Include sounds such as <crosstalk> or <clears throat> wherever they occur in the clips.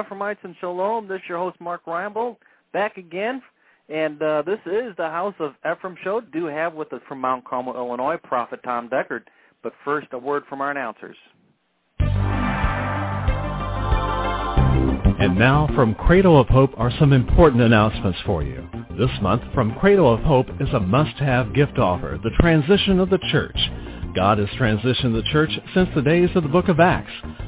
Ephraimites and Shalom. This is your host Mark Reinbold back again. And uh, this is the House of Ephraim show. Do have with us from Mount Carmel, Illinois, Prophet Tom Deckard. But first, a word from our announcers. And now from Cradle of Hope are some important announcements for you. This month, from Cradle of Hope is a must-have gift offer, the transition of the church. God has transitioned the church since the days of the book of Acts.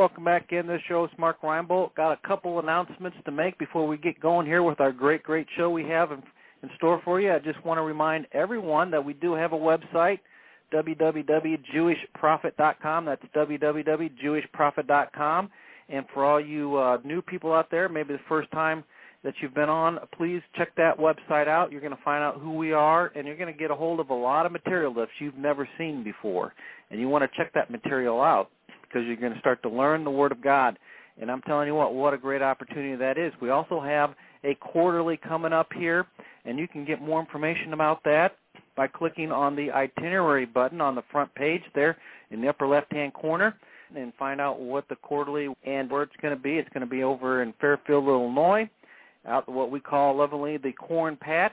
Welcome back in. This show is Mark Reinbold. Got a couple announcements to make before we get going here with our great, great show we have in, in store for you. I just want to remind everyone that we do have a website, www.jewishprophet.com. That's www.jewishprophet.com. And for all you uh, new people out there, maybe the first time that you've been on, please check that website out. You're going to find out who we are, and you're going to get a hold of a lot of material that you've never seen before. And you want to check that material out because you're going to start to learn the Word of God. And I'm telling you what, what a great opportunity that is. We also have a quarterly coming up here, and you can get more information about that by clicking on the itinerary button on the front page there in the upper left-hand corner and find out what the quarterly and where it's going to be. It's going to be over in Fairfield, Illinois, out what we call lovingly the Corn Patch.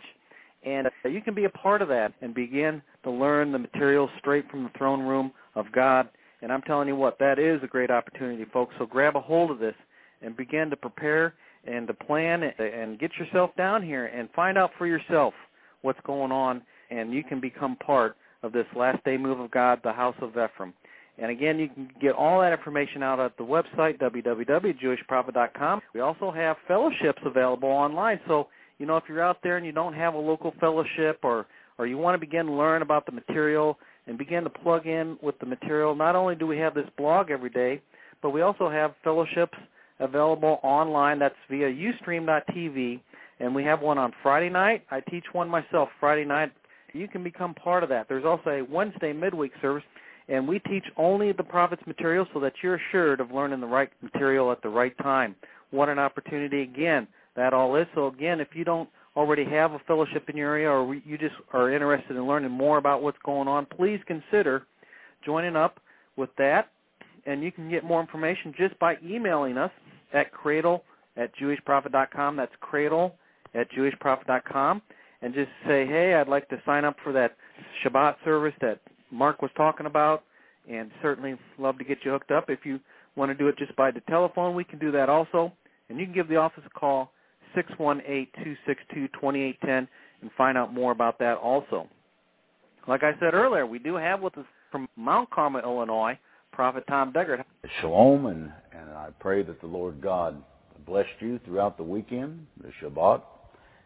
And uh, you can be a part of that and begin to learn the material straight from the throne room of God and I'm telling you what, that is a great opportunity, folks. So grab a hold of this and begin to prepare and to plan and get yourself down here and find out for yourself what's going on, and you can become part of this last day move of God, the House of Ephraim. And again, you can get all that information out at the website, www.jewishprophet.com. We also have fellowships available online. So, you know, if you're out there and you don't have a local fellowship or, or you want to begin to learn about the material and begin to plug in with the material. Not only do we have this blog every day, but we also have fellowships available online. That's via ustream.tv, and we have one on Friday night. I teach one myself Friday night. You can become part of that. There's also a Wednesday midweek service, and we teach only the prophet's material so that you're assured of learning the right material at the right time. What an opportunity again that all is. So again, if you don't already have a fellowship in your area or you just are interested in learning more about what's going on, please consider joining up with that. And you can get more information just by emailing us at cradle at jewishprophet.com. That's cradle at jewishprophet.com. And just say, hey, I'd like to sign up for that Shabbat service that Mark was talking about, and certainly love to get you hooked up. If you want to do it just by the telephone, we can do that also. And you can give the office a call 618-262-2810 and find out more about that also. Like I said earlier, we do have with us from Mount Carmel, Illinois, Prophet Tom Deckard. Shalom, and, and I pray that the Lord God blessed you throughout the weekend, the Shabbat,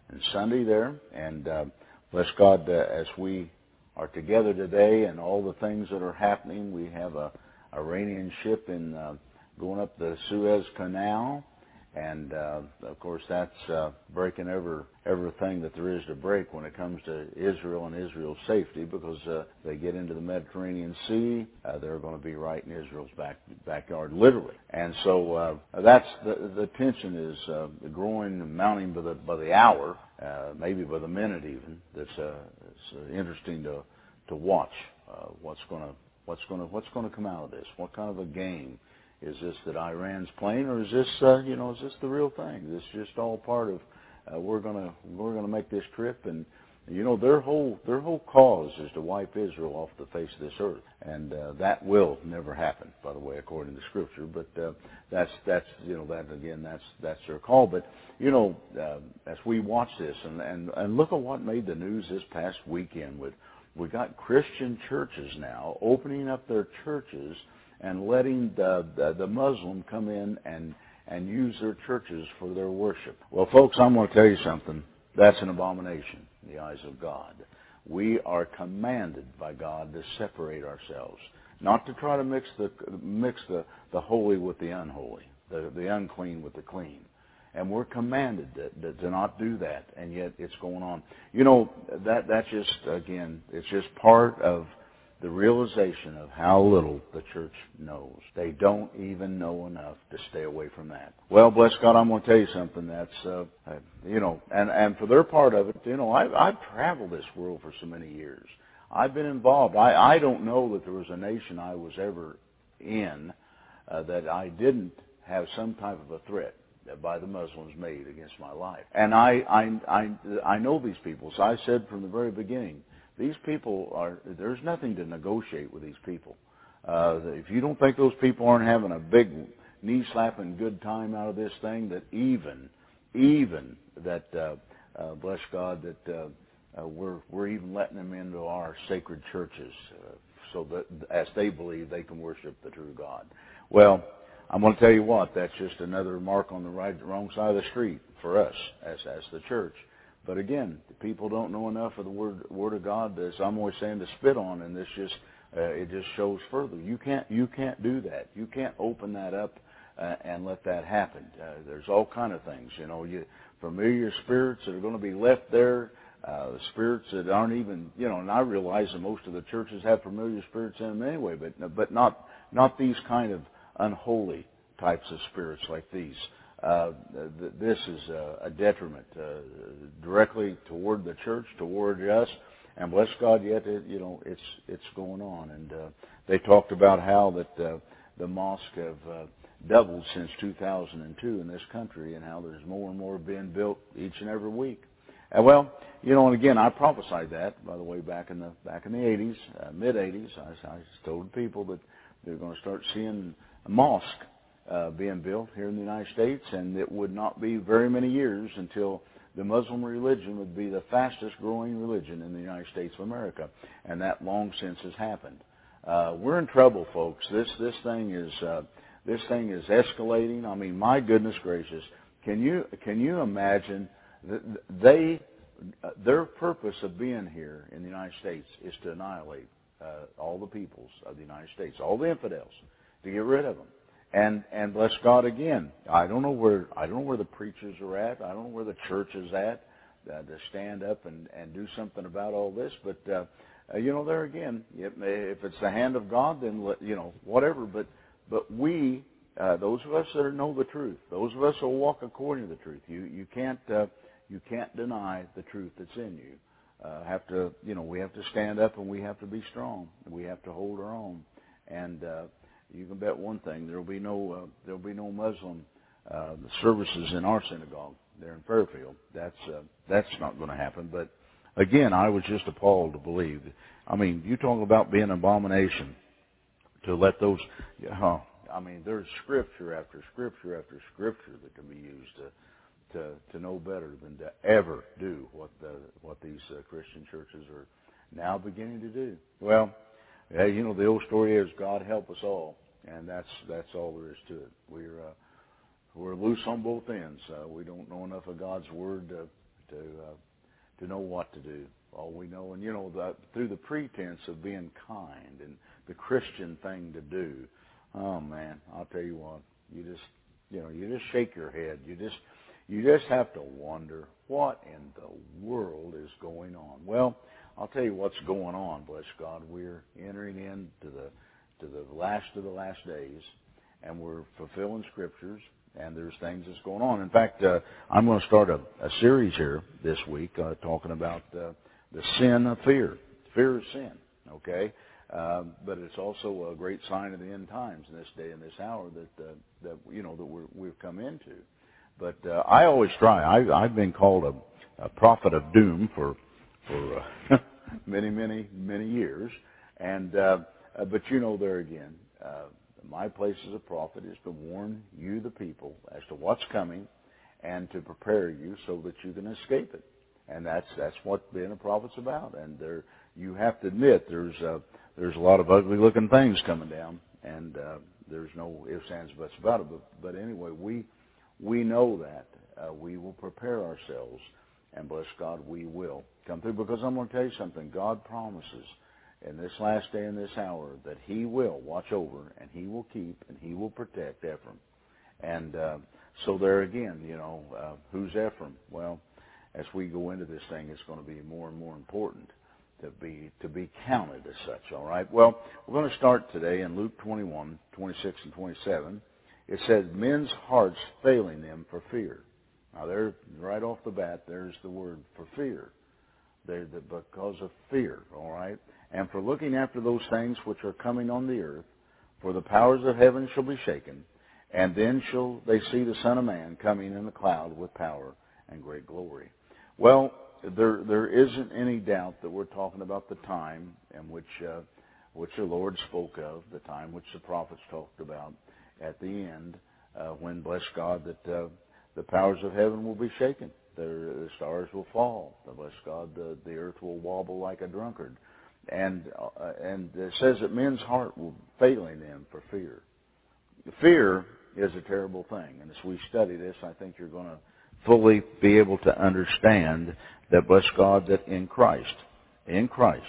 and Sunday there. And uh, bless God uh, as we are together today and all the things that are happening. We have a Iranian ship in uh, going up the Suez Canal and uh, of course that's uh, breaking every everything that there is to break when it comes to Israel and Israel's safety because uh, they get into the Mediterranean Sea, uh, they're going to be right in Israel's back backyard, literally. And so uh, that's the the tension is uh, growing mounting by the by the hour, uh, maybe by the minute even. That's uh, it's uh, interesting to to watch uh, what's going to what's going to what's going to come out of this. What kind of a game? Is this that Iran's playing, or is this, uh, you know, is this the real thing? This is just all part of uh, we're gonna we're gonna make this trip, and you know their whole their whole cause is to wipe Israel off the face of this earth, and uh, that will never happen, by the way, according to Scripture. But uh, that's that's you know that again that's that's their call. But you know uh, as we watch this and and and look at what made the news this past weekend with we got Christian churches now opening up their churches and letting the, the, the Muslim come in and, and use their churches for their worship. Well, folks, I'm going to tell you something. That's an abomination in the eyes of God. We are commanded by God to separate ourselves, not to try to mix the mix the, the holy with the unholy, the, the unclean with the clean. And we're commanded to, to, to not do that, and yet it's going on. You know, that that's just again, it's just part of the realization of how little the church knows. They don't even know enough to stay away from that. Well, bless God, I'm going to tell you something that's, uh, you know, and, and for their part of it, you know, I've, I've traveled this world for so many years. I've been involved. I, I don't know that there was a nation I was ever in uh, that I didn't have some type of a threat by the Muslims made against my life. And I, I, I, I know these people. So I said from the very beginning, these people are, there's nothing to negotiate with these people. Uh, if you don't think those people aren't having a big knee slapping good time out of this thing, that even, even that, uh, uh, bless God, that uh, uh, we're we're even letting them into our sacred churches, uh, so that as they believe they can worship the true God. Well, I'm going to tell you what, that's just another mark on the right, wrong side of the street for us as as the church. But again, people don't know enough of the word word of God. As I'm always saying, to spit on, and this just uh, it just shows further. You can't you can't do that. You can't open that up uh, and let that happen. Uh, there's all kind of things, you know. You familiar spirits that are going to be left there. Uh, spirits that aren't even, you know, and I realize that most of the churches have familiar spirits in them anyway, but but not not these kind of unholy types of spirits like these th- this is a, detriment uh, directly toward the church, toward us. And bless God, yet it, you know it's it's going on. And uh, they talked about how that uh, the mosque have uh, doubled since 2002 in this country, and how there's more and more being built each and every week. And well, you know, and again, I prophesied that, by the way, back in the back in the 80s, uh, mid 80s. I, I told people that they're going to start seeing a mosque uh, being built here in the United States, and it would not be very many years until the Muslim religion would be the fastest growing religion in the United States of America, and that long since has happened. Uh, we're in trouble, folks. This this thing is uh, this thing is escalating. I mean, my goodness gracious, can you can you imagine that they uh, their purpose of being here in the United States is to annihilate uh, all the peoples of the United States, all the infidels, to get rid of them. And and bless God again. I don't know where I don't know where the preachers are at. I don't know where the church is at uh, to stand up and and do something about all this. But uh, uh, you know, there again, if, if it's the hand of God, then let, you know whatever. But but we, uh, those of us that know the truth, those of us who walk according to the truth, you you can't uh, you can't deny the truth that's in you. Uh, have to you know we have to stand up and we have to be strong. We have to hold our own. And uh, you can bet one thing: there will be no uh, there will be no Muslim uh, services in our synagogue there in Fairfield. That's uh, that's not going to happen. But again, I was just appalled to believe. I mean, you talk about being an abomination to let those. Uh, I mean, there's scripture after scripture after scripture that can be used to to to know better than to ever do what the what these uh, Christian churches are now beginning to do. Well, yeah, you know the old story is God help us all and that's that's all there is to it. We're uh, we're loose on both ends. Uh, we don't know enough of God's word to to uh, to know what to do. All we know, and you know, the, through the pretense of being kind and the Christian thing to do. Oh man, I'll tell you what, you just you know you just shake your head. You just you just have to wonder what in the world is going on. Well, I'll tell you what's going on. Bless God, we're entering into the to the last of the last days, and we're fulfilling scriptures. And there's things that's going on. In fact, uh, I'm going to start a, a series here this week uh, talking about uh, the sin of fear. Fear of sin. Okay, um, but it's also a great sign of the end times in this day and this hour that uh, that you know that we're, we've come into. But uh, I always try. I, I've been called a, a prophet of doom for for uh, <laughs> many, many, many years, and uh, but you know there again, uh, my place as a prophet is to warn you, the people, as to what's coming, and to prepare you so that you can escape it. And that's that's what being a prophet's about. And there, you have to admit, there's uh, there's a lot of ugly looking things coming down, and uh, there's no ifs, ands, buts about it. But, but anyway, we we know that uh, we will prepare ourselves, and bless God, we will come through. Because I'm going to tell you something. God promises in this last day and this hour that He will watch over and He will keep and He will protect Ephraim. And uh, so there again, you know, uh, who's Ephraim? Well, as we go into this thing, it's going to be more and more important to be to be counted as such. All right. Well, we're going to start today in Luke 21, 26 and 27. It says, "Men's hearts failing them for fear." Now, there, right off the bat, there's the word for fear. They're the, because of fear. All right. And for looking after those things which are coming on the earth, for the powers of heaven shall be shaken, and then shall they see the Son of Man coming in the cloud with power and great glory. Well, there there isn't any doubt that we're talking about the time in which uh, which the Lord spoke of, the time which the prophets talked about at the end, uh, when bless God that uh, the powers of heaven will be shaken, the, stars will fall, bless God the the earth will wobble like a drunkard, and uh, and it says that men's heart will fail in them for fear. Fear is a terrible thing, and as we study this, I think you're going to fully be able to understand that bless God that in Christ, in Christ,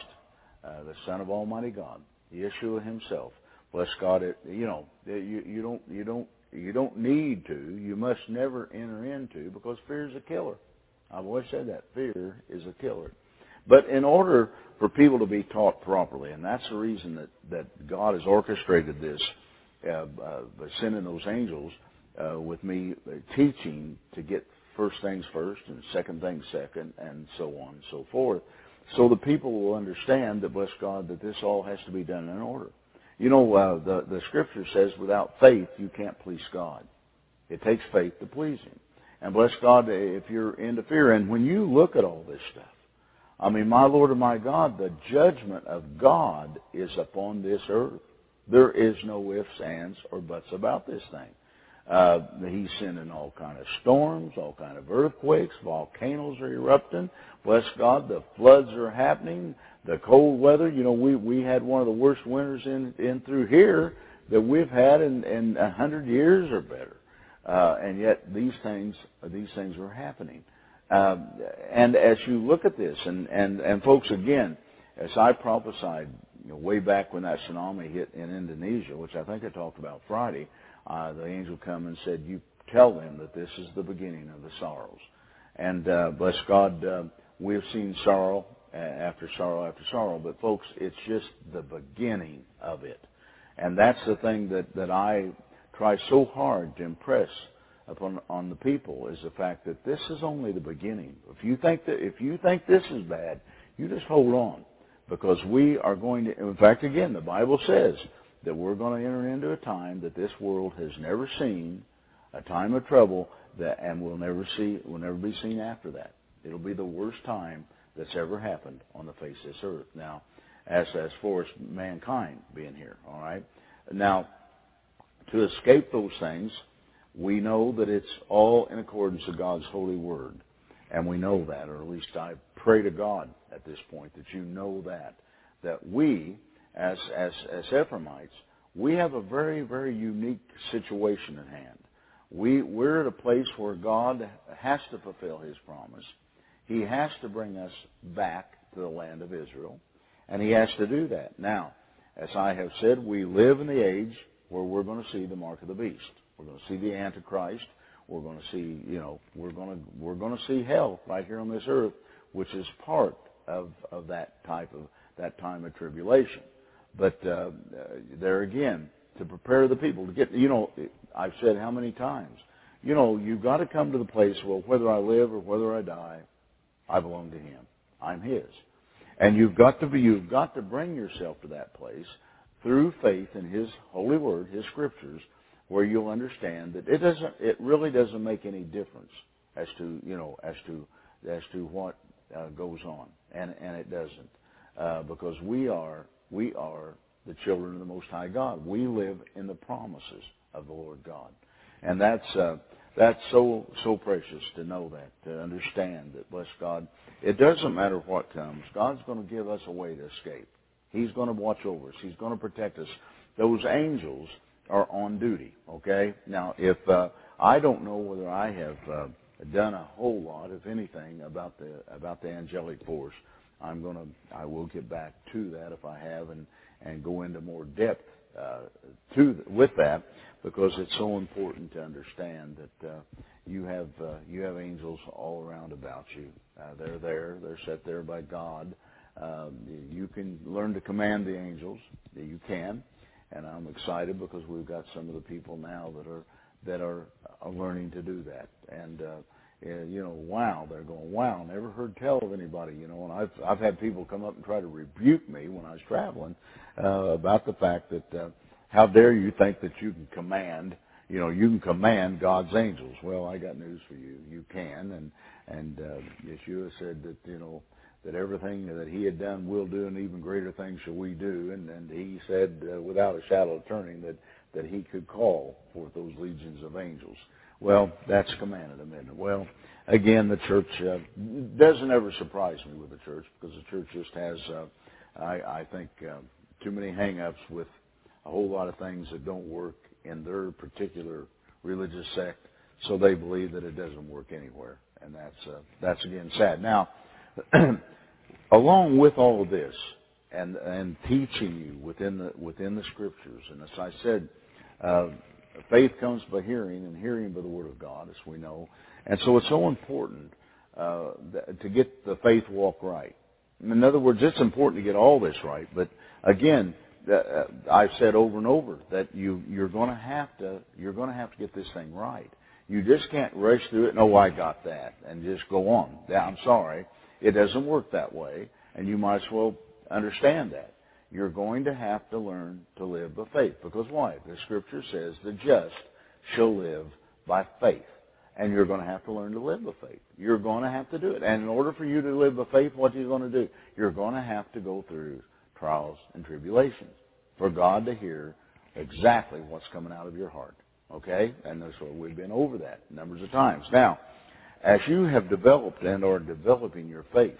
uh, the Son of Almighty God, Yeshua Himself, bless God, it, you know, you, you don't, you don't, you don't need to, you must never enter into because fear is a killer. I've always said that fear is a killer. But in order for people to be taught properly, and that's the reason that that God has orchestrated this uh, uh, by sending those angels uh, with me uh, teaching to get first things first and second things second and so on and so forth. So the people will understand that, bless God, that this all has to be done in order. You know, uh, the, the scripture says without faith you can't please God. It takes faith to please Him. And bless God if you're into fear. And when you look at all this stuff, I mean, my Lord and my God, the judgment of God is upon this earth. There is no ifs, ands, or buts about this thing. Uh, he's sending all kind of storms, all kind of earthquakes, volcanoes are erupting. Bless God, the floods are happening. The cold weather, you know, we we had one of the worst winters in in through here that we've had in in a hundred years or better, uh, and yet these things these things are happening. Um, and as you look at this, and and and folks, again, as I prophesied you know, way back when that tsunami hit in Indonesia, which I think I talked about Friday uh, the angel come and said, "You tell them that this is the beginning of the sorrows." And uh, bless God, uh, we have seen sorrow after sorrow after sorrow, but folks, it's just the beginning of it, and that's the thing that that I try so hard to impress upon on the people is the fact that this is only the beginning. If you think that if you think this is bad, you just hold on because we are going to. In fact, again, the Bible says that we're going to enter into a time that this world has never seen, a time of trouble that and will never see will never be seen after that. It'll be the worst time that's ever happened on the face of this earth. Now, as as far as mankind being here, all right. Now, to escape those things, we know that it's all in accordance with God's holy word. And we know that, or at least I pray to God at this point that you know that. That we, as, as, as Ephraimites, we have a very, very unique situation at hand. We, we're at a place where God has to fulfill His promise. He has to bring us back to the land of Israel, and He has to do that. Now, as I have said, we live in the age where we're going to see the mark of the beast. We're going to see the Antichrist. We're going to see, you know, we're going to we're going to see hell right here on this earth, which is part of of that type of that time of tribulation. But uh, there again, to prepare the people to get, you know, I've said how many times, you know, you've got to come to the place, well, whether I live or whether I die, I belong to Him. I'm His. And you've got to be, you've got to bring yourself to that place through faith in His holy word, His scriptures, where you'll understand that it doesn't, it really doesn't make any difference as to, you know, as to, as to what uh, goes on, and and it doesn't, uh, because we are, we are the children of the Most High God. We live in the promises of the Lord God, and that's. Uh, that's so so precious to know that, to understand that, bless God, it doesn't matter what comes. God's going to give us a way to escape. He's going to watch over us. He's going to protect us. Those angels are on duty. Okay. Now, if uh, I don't know whether I have uh, done a whole lot, if anything, about the about the angelic force, I'm to I will get back to that if I have and and go into more depth uh, to with that because it's so important to understand that uh, you have uh, you have angels all around about you. Uh, they're there. They're set there by God. Um, you can learn to command the angels. You can, and I'm excited because we've got some of the people now that are that are, are learning to do that. And uh, you know, wow, they're going, wow, never heard tell of anybody, you know. And I've I've had people come up and try to rebuke me when I was traveling uh, about the fact that uh, how dare you think that you can command, you know, you can command God's angels. Well, I got news for you. You can, and and uh, Yeshua said that you know that everything that he had done will do, and even greater things shall we do. And and he said uh, without a shadow of turning that that he could call forth those legions of angels. Well, that's commanded it? Well, again, the church uh, doesn't ever surprise me with the church because the church just has, uh, I, I think, uh, too many hang-ups with a whole lot of things that don't work in their particular religious sect, so they believe that it doesn't work anywhere, and that's uh, that's again sad. Now, <clears throat> along with all of this, and and teaching you within the within the scriptures, and as I said, uh, faith comes by hearing, and hearing by the word of God, as we know, and so it's so important uh, to get the faith walk right. In other words, it's important to get all this right, but again, uh, I've said over and over that you you're going to have to you're going to have to get this thing right. You just can't rush through it. and oh, I got that, and just go on. I'm sorry, it doesn't work that way, and you might as well understand that. You're going to have to learn to live by faith because why? The Scripture says the just shall live by faith, and you're going to have to learn to live by faith. You're going to have to do it, and in order for you to live by faith, what are you going to do? You're going to have to go through trials and tribulations for God to hear exactly what's coming out of your heart. Okay? And so we've been over that numbers of times. Now, as you have developed and are developing your faith,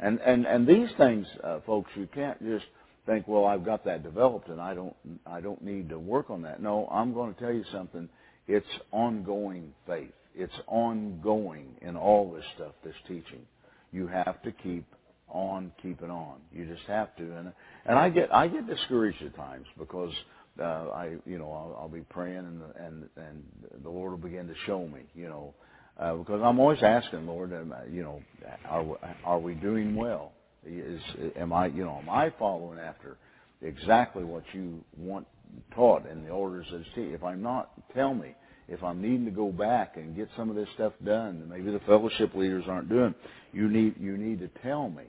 and, and, and these things, uh, folks, you can't just think, well, I've got that developed and I don't, I don't need to work on that. No, I'm going to tell you something. It's ongoing faith. It's ongoing in all this stuff, this teaching. You have to keep on keeping on. You just have to. And and I get I get discouraged at times because uh, I you know I'll, I'll be praying and and and the Lord will begin to show me you know uh, because I'm always asking Lord you know are are we doing well? Is am I you know am I following after exactly what you want taught in the orders of the If I'm not, tell me if I'm needing to go back and get some of this stuff done that maybe the fellowship leaders aren't doing, you need you need to tell me.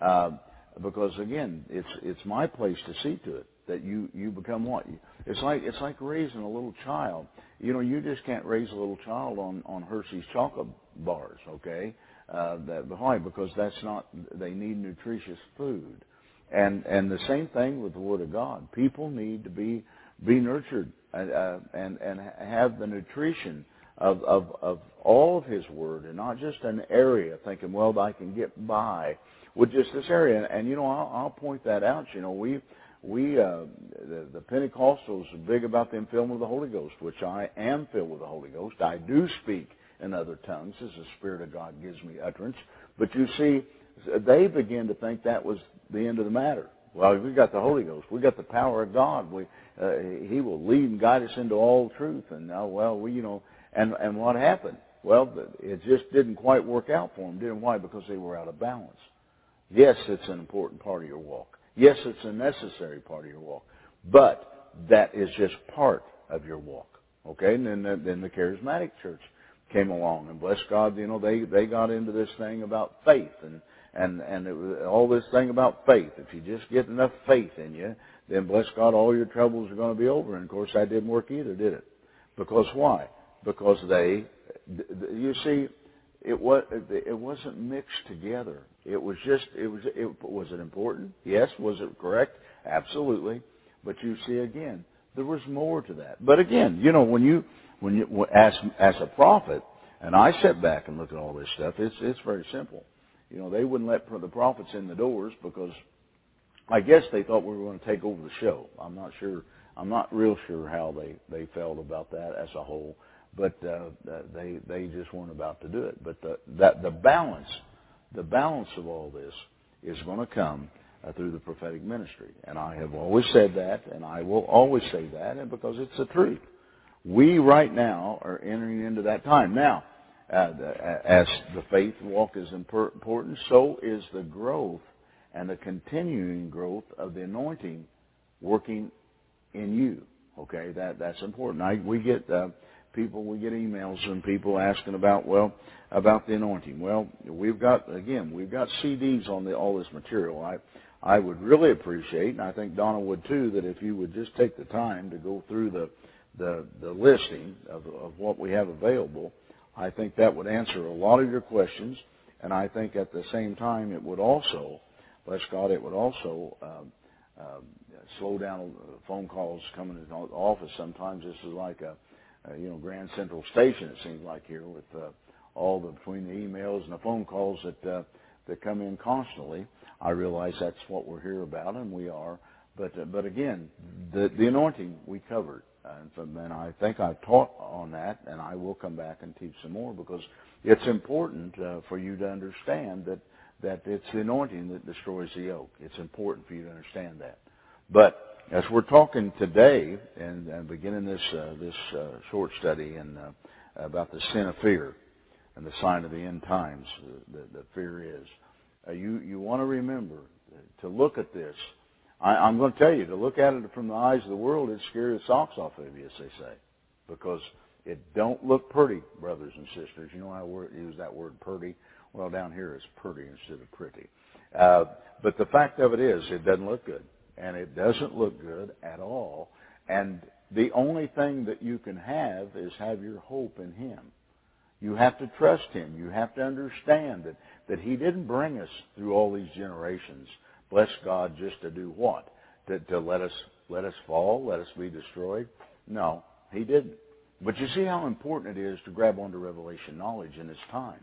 Uh, because again, it's it's my place to see to it that you you become what it's like it's like raising a little child. You know, you just can't raise a little child on on Hershey's chocolate bars, okay? Uh, that why? Because that's not they need nutritious food, and and the same thing with the Word of God. People need to be be nurtured and uh, and and have the nutrition of of of all of His Word, and not just an area thinking, well, I can get by with just this area. And, you know, I'll, I'll point that out. You know, we we uh, the, the Pentecostals are big about them filled with the Holy Ghost, which I am filled with the Holy Ghost. I do speak in other tongues as the Spirit of God gives me utterance. But you see, they begin to think that was the end of the matter. Well, we got the Holy Ghost. We got the power of God. We, uh, he will lead and guide us into all truth. And now, well, we, you know, and and what happened? Well, it just didn't quite work out for them. Didn't why? Because they were out of balance. Yes, it's an important part of your walk. Yes, it's a necessary part of your walk. But that is just part of your walk. Okay, and then then the charismatic church came along, and bless God, you know they they got into this thing about faith and and and it was all this thing about faith. If you just get enough faith in you, then bless God, all your troubles are going to be over. And of course, that didn't work either, did it? Because why? Because they, you see, it was it wasn't mixed together. It was just it was it was it important? Yes. Was it correct? Absolutely. But you see again, there was more to that. But again, you know, when you when you as as a prophet, and I sit back and look at all this stuff, it's it's very simple. You know, they wouldn't let the prophets in the doors because I guess they thought we were going to take over the show. I'm not sure. I'm not real sure how they they felt about that as a whole, but uh, they they just weren't about to do it. But the that the balance, the balance of all this is going to come uh, through the prophetic ministry, and I have always said that, and I will always say that, and because it's the truth. We right now are entering into that time now. Uh, as the faith walk is important, so is the growth and the continuing growth of the anointing working in you. Okay, that that's important. I, we get uh, people, we get emails from people asking about well about the anointing. Well, we've got again, we've got CDs on the all this material. I I would really appreciate, and I think Donna would too, that if you would just take the time to go through the the, the listing of, of what we have available, I think that would answer a lot of your questions, and I think at the same time it would also bless God, it would also um, slow down phone calls coming to the office. Sometimes this is like a, a you know Grand Central Station. It seems like here with uh, all the between the emails and the phone calls that uh, that come in constantly. I realize that's what we're here about, and we are. But uh, but again, the the anointing we covered, I think I've taught on that, and I will come back and teach some more because it's important uh, for you to understand that that it's the anointing that destroys the yoke. It's important for you to understand that. But as we're talking today and, and beginning this uh, this uh, short study and uh, about the sin of fear and the sign of the end times that, fear is, uh, you you want to remember to look at this. I, I'm going to tell you to look at it from the eyes of the world. It scares the socks off of you, as they say, because it don't look pretty, brothers and sisters. You know I use that word pretty well, down here it's pretty instead of pretty. Uh, but the fact of it is, it doesn't look good. And it doesn't look good at all. And the only thing that you can have is have your hope in Him. You have to trust Him. You have to understand that, that He didn't bring us through all these generations, bless God, just to do what? To, to let us let us fall, let us be destroyed? No, He didn't. But you see how important it is to grab onto revelation knowledge in this time.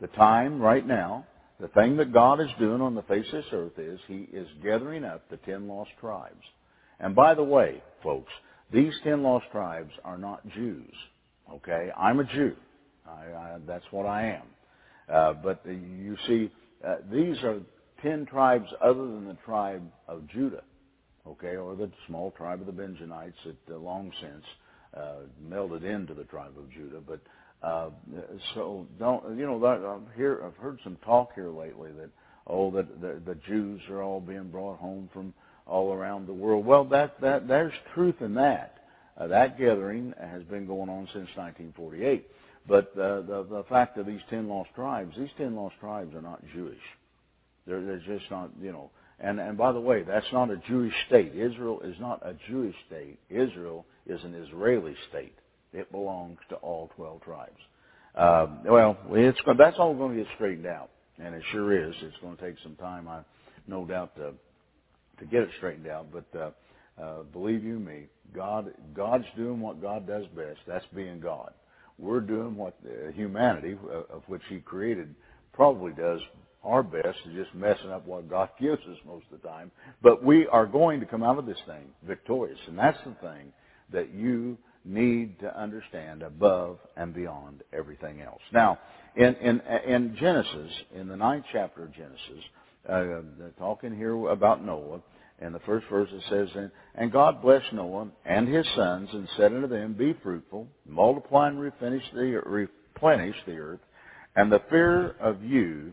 The time right now, the thing that God is doing on the face of this earth is He is gathering up the ten lost tribes. And by the way, folks, these ten lost tribes are not Jews. Okay, I'm a Jew. I, I, that's what I am. Uh, but the, you see, uh, these are ten tribes other than the tribe of Judah. Okay, or the small tribe of the Benjamites that uh, long since uh, melded into the tribe of Judah. But uh, so don't you know here I've heard some talk here lately that oh that the, the Jews are all being brought home from all around the world. Well, that that there's truth in that. Uh, that gathering has been going on since 1948. But uh, the the fact of these ten lost tribes, these ten lost tribes are not Jewish. They're they're just not you know. And and by the way, that's not a Jewish state. Israel is not a Jewish state. Israel is an Israeli state. It belongs to all 12 tribes. Uh, well, it's that's all going to get straightened out, and it sure is. It's going to take some time, I no doubt, to to get it straightened out. But uh, uh, believe you me, God God's doing what God does best. That's being God. We're doing what uh, humanity, uh, of which He created, probably does our best is just messing up what God gives us most of the time. But we are going to come out of this thing victorious, and that's the thing that you need to understand above and beyond everything else. Now, in, in, in Genesis, in the ninth chapter of Genesis, uh, talking here about Noah, in the first verse it says, and, God blessed Noah and his sons and said unto them, Be fruitful, multiply and replenish the, replenish the earth, and the fear of you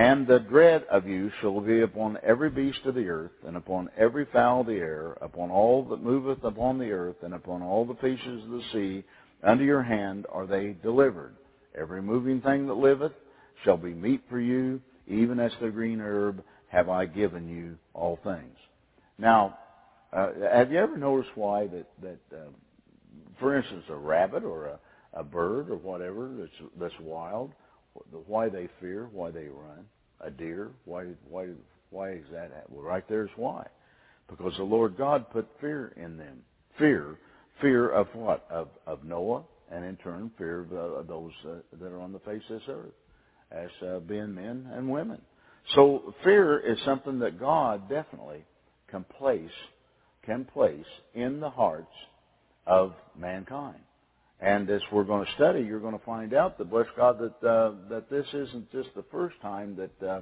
and the dread of you shall be upon every beast of the earth, and upon every fowl of the air, upon all that moveth upon the earth, and upon all the fishes of the sea. Under your hand are they delivered. Every moving thing that liveth shall be meat for you, even as the green herb have I given you all things. Now, uh, have you ever noticed why that, that uh, for instance, a rabbit or a, a bird or whatever that's, that's wild, why they fear, why they run. A deer, why why why is that? Well, right there's why. Because the Lord God put fear in them. Fear, fear of what? Of of Noah, and in turn fear of uh, those uh, that are on the face of this earth, as uh, being men and women. So fear is something that God definitely can place can place in the hearts of mankind. And as we're going to study, you're going to find out that bless God that uh, that this isn't just the first time that uh,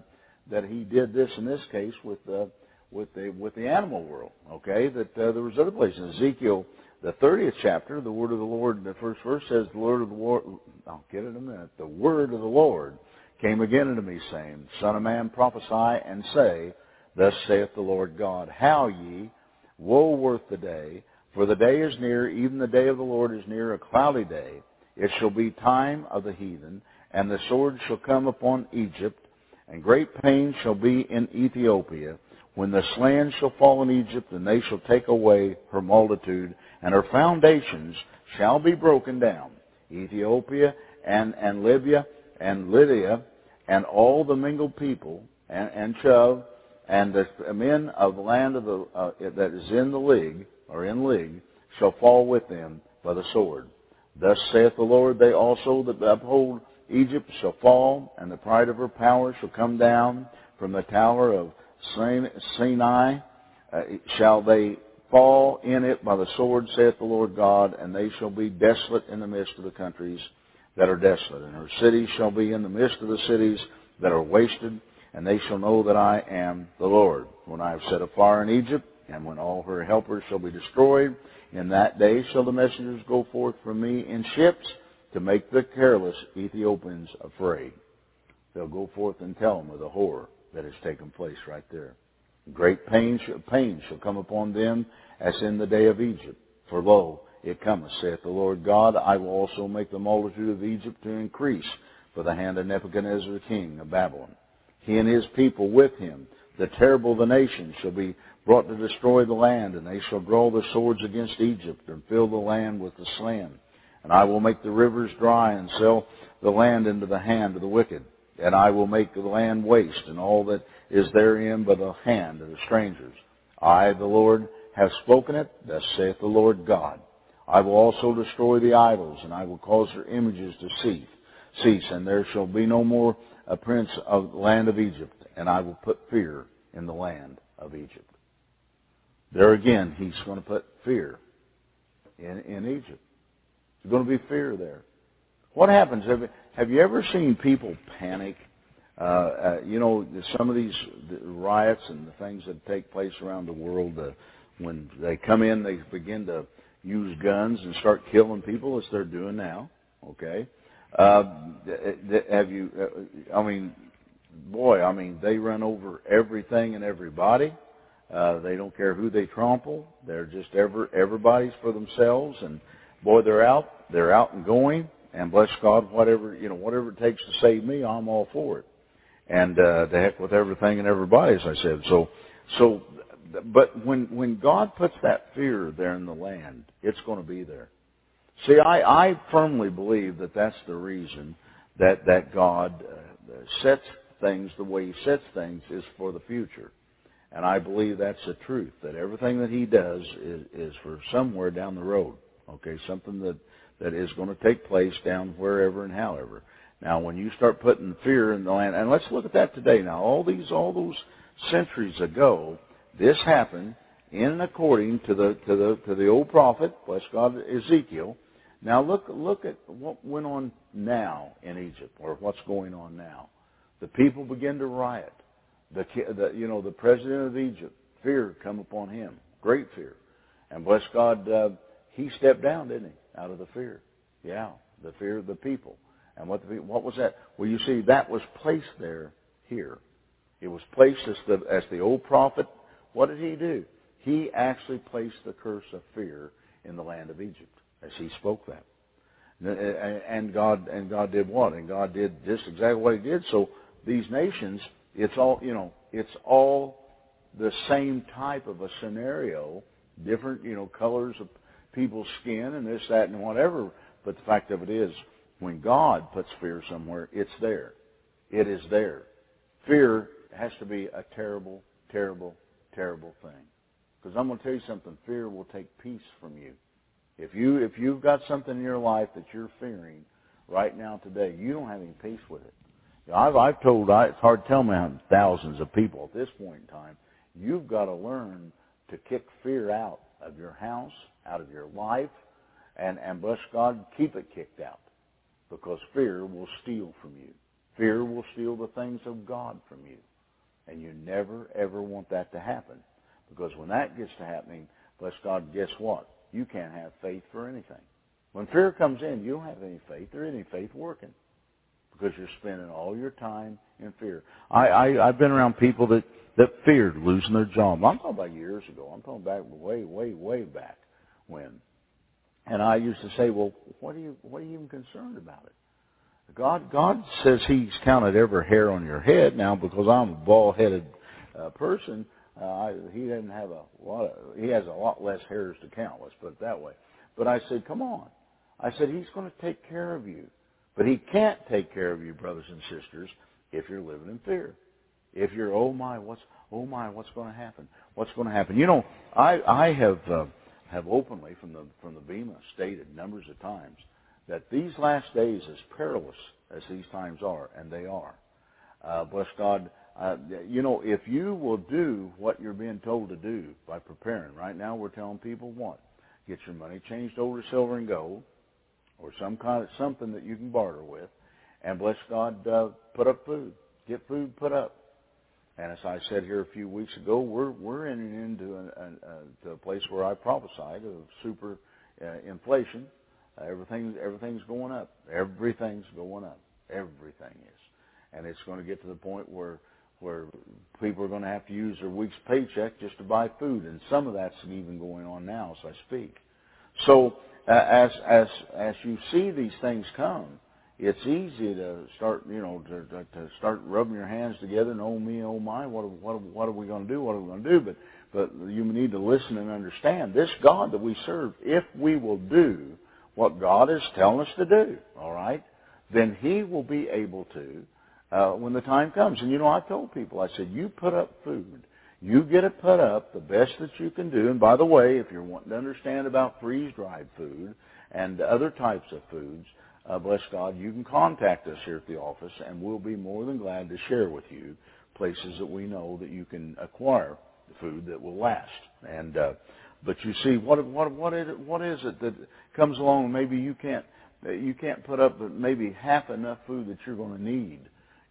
that He did this in this case with uh, with the with the animal world. Okay, that uh, there was other places. Ezekiel, the 30th chapter, the word of the Lord, the first verse says, "The Lord of the Lord." I'll get it in a minute. The word of the Lord came again unto me, saying, "Son of man, prophesy and say, Thus saith the Lord God: How ye, woe worth the day." For the day is near, even the day of the Lord is near, a cloudy day. It shall be time of the heathen, and the sword shall come upon Egypt, and great pain shall be in Ethiopia, when the slain shall fall in Egypt, and they shall take away her multitude, and her foundations shall be broken down. Ethiopia and, and Libya and Lydia and all the mingled people and, and and the men of the land of the, uh, that is in the league or in league shall fall with them by the sword. Thus saith the Lord, they also that uphold Egypt shall fall, and the pride of her power shall come down from the tower of Sinai. Uh, shall they fall in it by the sword, saith the Lord God, and they shall be desolate in the midst of the countries that are desolate. And her cities shall be in the midst of the cities that are wasted, and they shall know that I am the Lord. When I have set a fire in Egypt, and when all her helpers shall be destroyed, in that day shall the messengers go forth from me in ships to make the careless Ethiopians afraid. They'll go forth and tell them of the horror that has taken place right there. Great pain, pain shall come upon them as in the day of Egypt. For lo, it cometh, saith the Lord God, I will also make the multitude of Egypt to increase for the hand of Nebuchadnezzar king of Babylon. He and his people with him, the terrible of the nations, shall be brought to destroy the land, and they shall draw their swords against Egypt and fill the land with the slain. And I will make the rivers dry and sell the land into the hand of the wicked. And I will make the land waste and all that is therein by the hand of the strangers. I, the Lord, have spoken it, thus saith the Lord God. I will also destroy the idols, and I will cause their images to cease, cease, and there shall be no more a prince of the land of Egypt, and I will put fear in the land of Egypt. There again, he's going to put fear in, in Egypt. There's going to be fear there. What happens? Have, have you ever seen people panic? Uh, uh, you know, some of these riots and the things that take place around the world, uh, when they come in, they begin to use guns and start killing people, as they're doing now. Okay, uh, have you? Uh, I mean, boy, I mean, they run over everything and everybody. Uh, they don't care who they trample. They're just ever everybody's for themselves, and boy, they're out. They're out and going. And bless God, whatever you know, whatever it takes to save me, I'm all for it. And uh, the heck with everything and everybody, as I said. So, so, but when when God puts that fear there in the land, it's going to be there. See, I I firmly believe that that's the reason that that God uh, sets things the way He sets things is for the future. And I believe that's the truth, that everything that he does is, is for somewhere down the road. Okay, something that, that is going to take place down wherever and however. Now, when you start putting fear in the land, and let's look at that today. Now, all these, all those centuries ago, this happened in and according to the to the to the old prophet, bless God, Ezekiel. Now look look at what went on now in Egypt, or what's going on now. The people begin to riot the, the you know the president of Egypt fear come upon him, great fear. And bless God, uh, he stepped down, didn't he, out of the fear? Yeah, the fear of the people. And what the, what was that? Well, you see, that was placed there here. It was placed as the as the old prophet. What did he do? He actually placed the curse of fear in the land of Egypt as he spoke that. And God and God did what? And God did just exactly what He did. So these nations, it's all you know, it's all the same type of a scenario, different you know colors of people's skin and this, that, and whatever. But the fact of it is, when God puts fear somewhere, it's there. It is there. Fear has to be a terrible, terrible, terrible thing. Because I'm going to tell you something. Fear will take peace from you. If you if you've got something in your life that you're fearing right now today, you don't have any peace with it. I've I've told I, it's hard to tell me thousands of people at this point in time. You've got to learn to kick fear out of your house, out of your life, and and bless God, keep it kicked out, because fear will steal from you. Fear will steal the things of God from you, and you never ever want that to happen, because when that gets to happening, bless God, guess what? you can't have faith for anything. When fear comes in, you don't have any faith. Isn't any faith working because you're spending all your time in fear. I, I I've been around people that that feared losing their job. I'm talking about years ago. I'm talking back way, way, way back when. And I used to say, well, what are you what are you even concerned about it? God God says He's counted every hair on your head now because I'm a bald headed uh, person. Uh, I, he doesn't have a lot of, he has a lot less hairs to count, let's put it that way. But I said, come on. I said, he's going to take care of you. But he can't take care of you, brothers and sisters, if you're living in fear. If you're, oh my, what's, oh my, what's going to happen? What's going to happen? You know, I, I have, uh, have openly from the, from the Bema stated numbers of times that these last days, as perilous as these times are, and they are, uh, bless God, uh, you know, if you will do what you're being told to do by preparing, right now we're telling people what? Get your money changed over to silver and gold, or some kind of something that you can barter with, and bless God, uh, put up food. Get food put up. And as I said here a few weeks ago, we're we're entering into a, a, a a place where I prophesied of super uh, inflation. Uh, everything everything's going up. Everything's going up. Everything is, and it's going to get to the point where where people are going to have to use their week's paycheck just to buy food, and some of that's even going on now as I speak. So as as as you see these things come, it's easy to start, you know, to, to, to start rubbing your hands together and oh me, oh my, what what what are we going to do? What are we going to do? But but you need to listen and understand this God that we serve. If we will do what God is telling us to do, all right, then He will be able to uh, when the time comes. And you know, I told people, I said, you put up food. You get it put up the best that you can do. And by the way, if you're wanting to understand about freeze-dried food and other types of foods, uh, bless God, you can contact us here at the office, and we'll be more than glad to share with you places that we know that you can acquire food that will last. And uh, but you see, what what what is it, what is it that comes along? Maybe you can't you can't put up maybe half enough food that you're going to need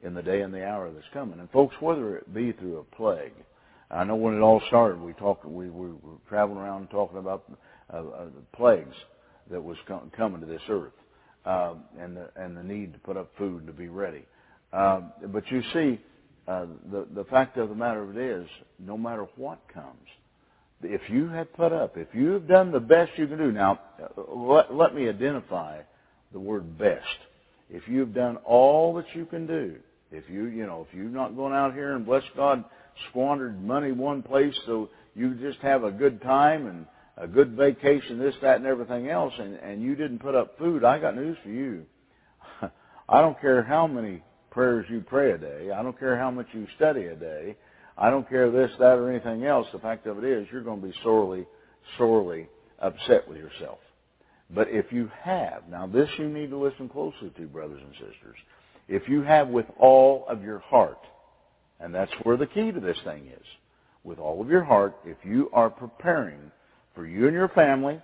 in the day and the hour that's coming. And folks, whether it be through a plague, I know when it all started, we talked, we, we were traveling around talking about uh, uh, the plagues that was com- coming to this earth, uh, and the and the need to put up food to be ready. Uh, but you see, uh, the the fact of the matter of it is, no matter what comes, if you have put up, if you have done the best you can do, now let, let me identify the word best. If you've done all that you can do, if you, you know, if you've not gone out here and bless God, squandered money one place so you just have a good time and a good vacation, this, that, and everything else, and, and you didn't put up food, I got news for you. <laughs> I don't care how many prayers you pray a day. I don't care how much you study a day. I don't care this, that, or anything else. The fact of it is, you're going to be sorely, sorely upset with yourself. But if you have, now this you need to listen closely to, brothers and sisters. If you have with all of your heart, and that's where the key to this thing is, with all of your heart, if you are preparing for you and your family,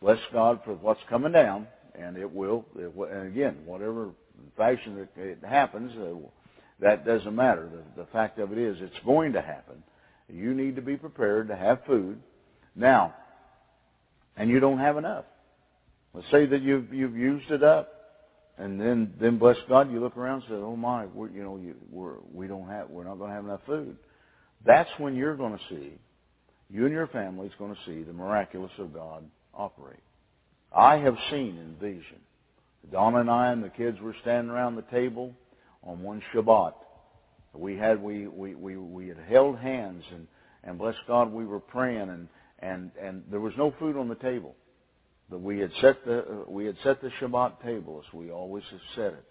bless God for what's coming down, and it will, it will and again, whatever fashion it happens, uh, that doesn't matter. The, the fact of it is, it's going to happen. You need to be prepared to have food. Now, and you don't have enough. Let's say that you've you've used it up, then then bless God, you look around and say, "Oh my, we're, you know, we don't have we're not going to have enough food." That's when you're going to see, you and your family is going to see the miraculous of God operate. I have seen in vision. Donna and I and the kids were standing around the table on one Shabbat. We had we we we, we had held hands and and bless God, we were praying and and and there was no food on the table. We had set the we had set the Shabbat table as we always have set it.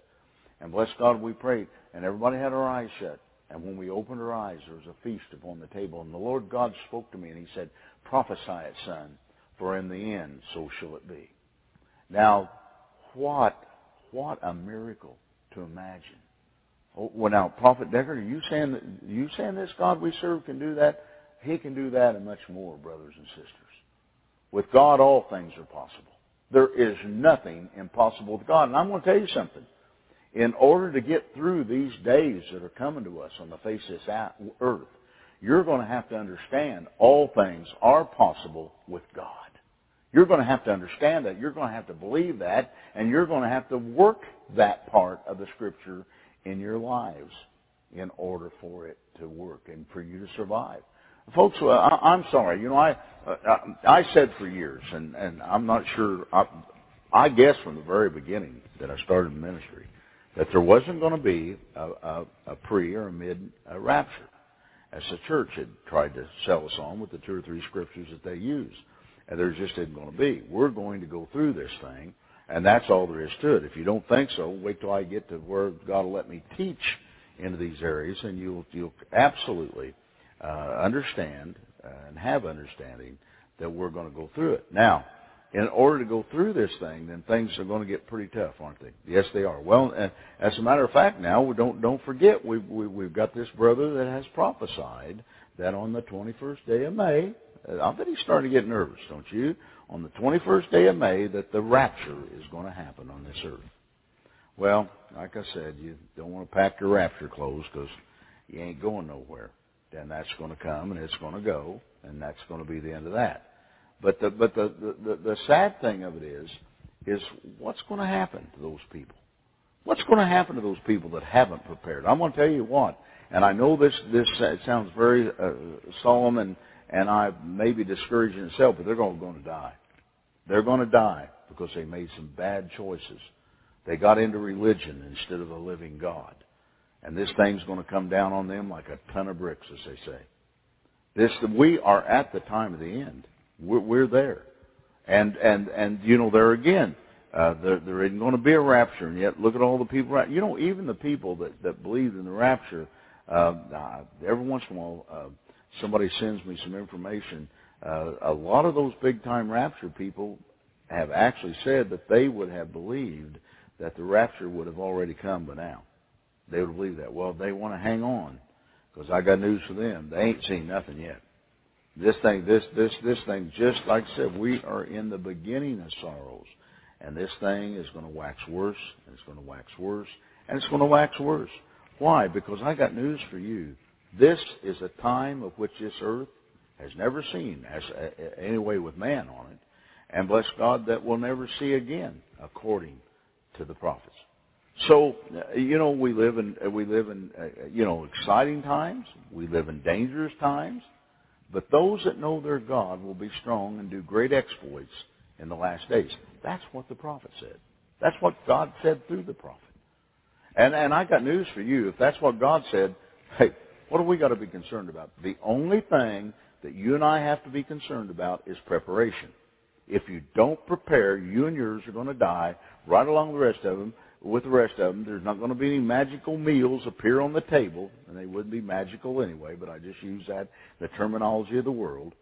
And bless God, we prayed, and everybody had our eyes shut. And when we opened our eyes, there was a feast upon the table. And the Lord God spoke to me, and He said, "Prophesy it, son, for in the end so shall it be." Now, what what a miracle to imagine. Oh, well, now, Prophet Deckard, are you saying that, you saying this God we serve can do that? He can do that and much more, brothers and sisters. With God, all things are possible. There is nothing impossible with God. And I'm going to tell you something. In order to get through these days that are coming to us on the face of this earth, you're going to have to understand all things are possible with God. You're going to have to understand that. You're going to have to believe that. And you're going to have to work that part of the Scripture in your lives in order for it to work and for you to survive. Folks, uh, I, I'm sorry. You know, I uh, I said for years, and and I'm not sure. I, I guess from the very beginning that I started ministry, that there wasn't going to be a, a, a pre or a mid uh, rapture, as the church had tried to sell us on with the two or three scriptures that they use, and there just isn't going to be. We're going to go through this thing, and that's all there is to it. If you don't think so, wait till I get to where God will let me teach into these areas, and you'll you'll absolutely understand uh, and have understanding that we're going to go through it. Now, in order to go through this thing, then things are going to get pretty tough, aren't they? Yes, they are. Well, as a matter of fact, now we don't don't forget we've we, have we have got this brother that has prophesied that on the 21st day of May, uh, I bet he's starting to get nervous, don't you? On the 21st day of May, that the rapture is going to happen on this earth. Well, like I said, you don't want to pack your rapture clothes because you ain't going nowhere and that's going to come and it's going to go, and that's going to be the end of that. But the but the the, the sad thing of it is, is what's going to happen to those people? What's going to happen to those people that haven't prepared? I'm going to tell you what, and I know this this sounds very uh, solemn and and I may be discouraging itself, but they're going, going to die. They're going to die because they made some bad choices. They got into religion instead of the living God. And this thing's going to come down on them like a ton of bricks, as they say. This, we are at the time of the end. We're, we're there. And, and, and, you know, there again, uh, there, there isn't going to be a rapture, and yet look at all the people. You know, even the people that, that believe in the rapture, uh, every once in a while, uh, somebody sends me some information. Uh, a lot of those big time rapture people have actually said that they would have believed that the rapture would have already come by now they would believe that. Well, they want to hang on because I got news for them. They ain't seen nothing yet. This thing, this, this, this thing, just like I said, we are in the beginning of sorrows. And this thing is going to wax worse, and it's going to wax worse, and it's going to wax worse. Why? Because I got news for you. This is a time of which this earth has never seen, as any way with man on it, and bless God that we'll never see again, according to the prophets. So, you know, we live in we live in uh, you know exciting times. We live in dangerous times. But those that know their God will be strong and do great exploits in the last days. That's what the prophet said. That's what God said through the prophet. And and I got news for you. If that's what God said, hey, what do we got to be concerned about? The only thing that you and I have to be concerned about is preparation. If you don't prepare, you and yours are going to die right along the rest of them with the rest of them. There's not going to be any magical meals appear on the table, and they wouldn't be magical anyway, but I just use that, the terminology of the world.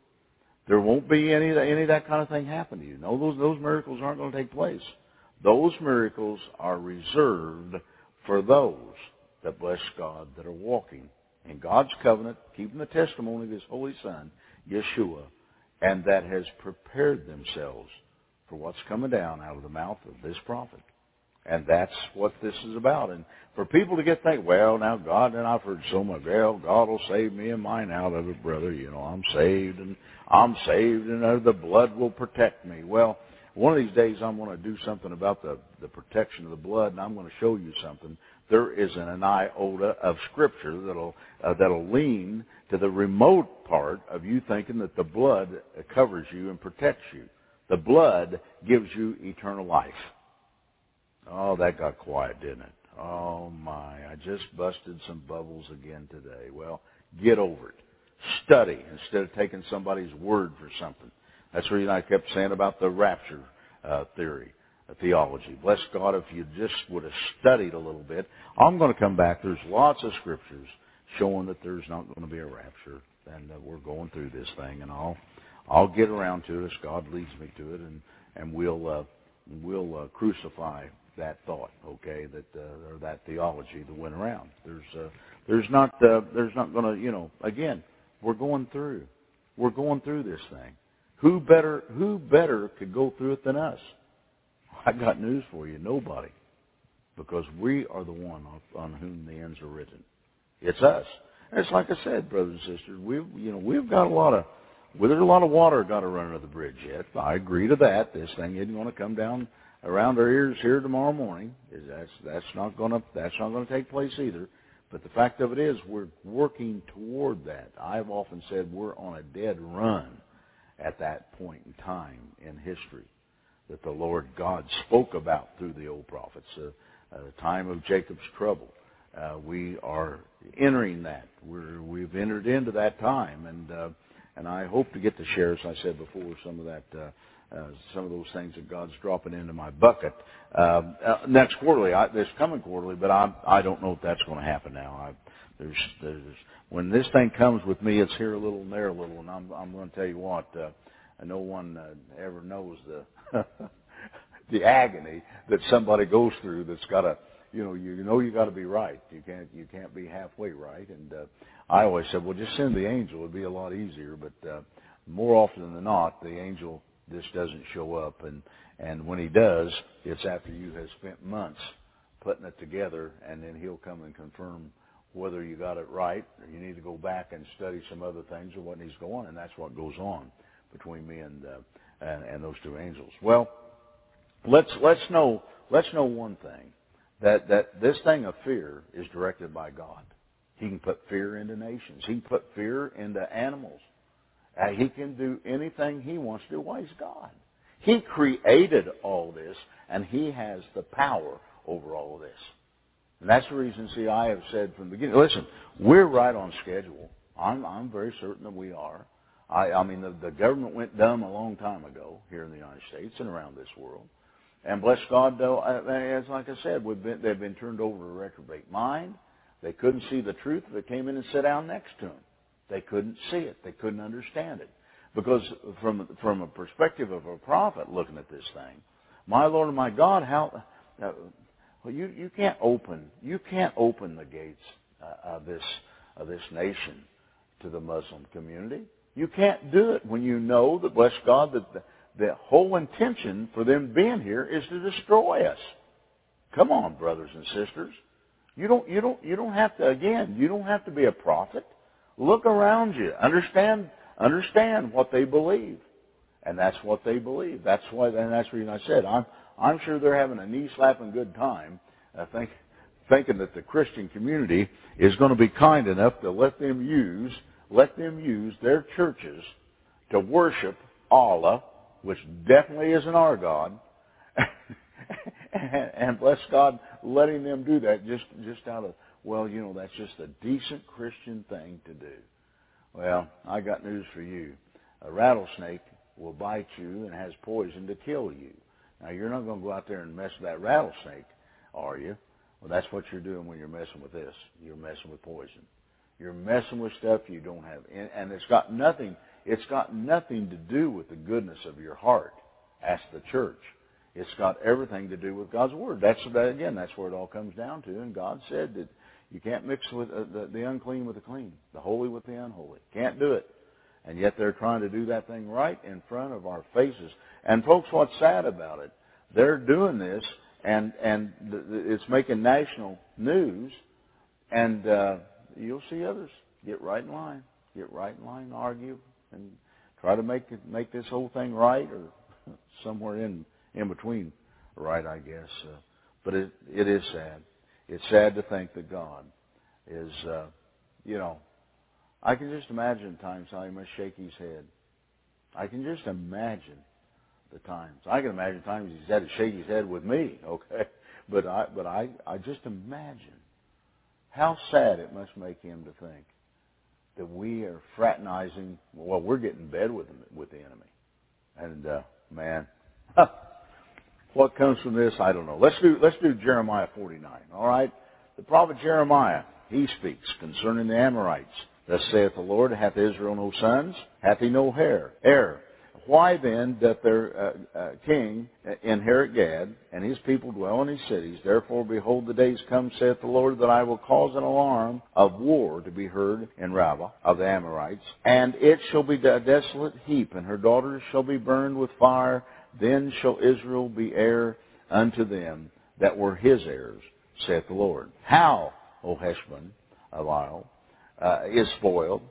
There won't be any, any of that kind of thing happen to you. No, those, those miracles aren't going to take place. Those miracles are reserved for those that bless God that are walking in God's covenant, keeping the testimony of His Holy Son, Yeshua, and that has prepared themselves for what's coming down out of the mouth of this prophet. And that's what this is about. And for people to get think, well, now God, and I've heard so much, well, God will save me and mine out of it, brother. You know, I'm saved and I'm saved and uh, the blood will protect me. Well, one of these days I'm going to do something about the, the protection of the blood and I'm going to show you something. There isn't an iota of scripture that'll, uh, that'll lean to the remote part of you thinking that the blood covers you and protects you. The blood gives you eternal life. Oh, that got quiet, didn't it? Oh my, I just busted some bubbles again today. Well, get over it. Study instead of taking somebody's word for something. That's the reason I kept saying about the rapture uh, theory, uh, theology. Bless God if you just would have studied a little bit. I'm going to come back. There's lots of scriptures showing that there's not going to be a rapture, and uh, we're going through this thing, and I'll I'll get around to it as God leads me to it, and and we'll uh, we'll uh, crucify that thought, okay, that uh, or that theology that went around. There's uh, there's not uh, there's not going to you know again we're going through we're going through this thing. Who better who better could go through it than us? I got news for you, nobody, because we are the one on, on whom the ends are written. It's us. And it's like I said, brothers and sisters, we've you know we've got a lot of well, there's a lot of water got to run under the bridge yet. I agree to that. This thing isn't going to come down around our ears here tomorrow morning. Is that's that's not going to that's not to take place either. But the fact of it is, we're working toward that. I've often said we're on a dead run at that point in time in history that the Lord God spoke about through the old prophets, uh, uh, the time of Jacob's trouble. Uh, we are entering that. We're, we've entered into that time, and uh, and I hope to get to share, as I said before, some of that, uh, uh, some of those things that God's dropping into my bucket um, uh, next quarterly, I, this coming quarterly. But I I don't know if that's going to happen now. I, there's there's when this thing comes with me, it's here a little and there a little, and I'm I'm going to tell you what. Uh, no one uh, ever knows the <laughs> the agony that somebody goes through that's got to you know you know you got to be right you can't you can't be halfway right and uh, I always said well just send the angel it'd be a lot easier but uh, more often than not the angel just doesn't show up and and when he does it's after you have spent months putting it together and then he'll come and confirm whether you got it right or you need to go back and study some other things or what needs to go on and that's what goes on between me and uh, and, and those two angels well let's let's know let's know one thing that, that this thing of fear is directed by God. He can put fear into nations. He can put fear into animals. Uh, he can do anything he wants to do. Why is God? He created all this, and he has the power over all of this. And that's the reason, see, I have said from the beginning, listen, we're right on schedule. I'm, I'm very certain that we are. I, I mean, the, the government went dumb a long time ago here in the United States and around this world. And bless God, though, as like I said, we've been, they've been turned over to a reprobate mind. They couldn't see the truth it came in and sat down next to them. They couldn't see it. They couldn't understand it. Because from, from a perspective of a prophet looking at this thing, my Lord and my God, how, uh, well, you, you can't open, you can't open the gates uh, of this, of this nation to the Muslim community. You can't do it when you know that, bless God, that the, the whole intention for them being here is to destroy us. Come on, brothers and sisters. You don't, you don't, you don't have to, again, you don't have to be a prophet. Look around you. Understand, understand what they believe. And that's what they believe. That's why, and that's the reason I said, I'm, I'm sure they're having a knee-slapping good time, I think, thinking that the Christian community is going to be kind enough to let them use, let them use their churches to worship Allah which definitely isn't our God. <laughs> and bless God letting them do that just just out of well, you know, that's just a decent Christian thing to do. Well, I got news for you. A rattlesnake will bite you and has poison to kill you. Now you're not going to go out there and mess with that rattlesnake, are you? Well, that's what you're doing when you're messing with this. You're messing with poison. You're messing with stuff you don't have, and it's got nothing it's got nothing to do with the goodness of your heart. Ask the church. It's got everything to do with God's word. That's again, that's where it all comes down to. And God said that you can't mix with uh, the, the unclean with the clean, the holy with the unholy. Can't do it. And yet they're trying to do that thing right in front of our faces. And folks, what's sad about it? They're doing this and and th- it's making national news, and uh, you'll see others get right in line, get right in line, argue, and try to make it make this whole thing right, or <laughs> somewhere in in between, right, I guess. Uh, but it it is sad. It's sad to think that God is, uh, you know, I can just imagine times how he must shake his head. I can just imagine the times. I can imagine times he's had to shake his head with me, <laughs> okay? But I but I, I just imagine how sad it must make him to think that we are fraternizing well, we're getting in bed with with the enemy. And uh man <laughs> what comes from this, I don't know. Let's do let's do Jeremiah forty nine, all right? The prophet Jeremiah, he speaks concerning the Ammonites. Thus saith the Lord, hath Israel no sons? Hath he no heir? Heir. Why then doth their uh, uh, king inherit Gad, and his people dwell in his cities? Therefore, behold, the days come, saith the Lord, that I will cause an alarm of war to be heard in Rabbah of the Ammonites, and it shall be a desolate heap, and her daughters shall be burned with fire. Then shall Israel be heir unto them that were his heirs, saith the Lord. How, O Heshbon, Eliel, uh, is spoiled.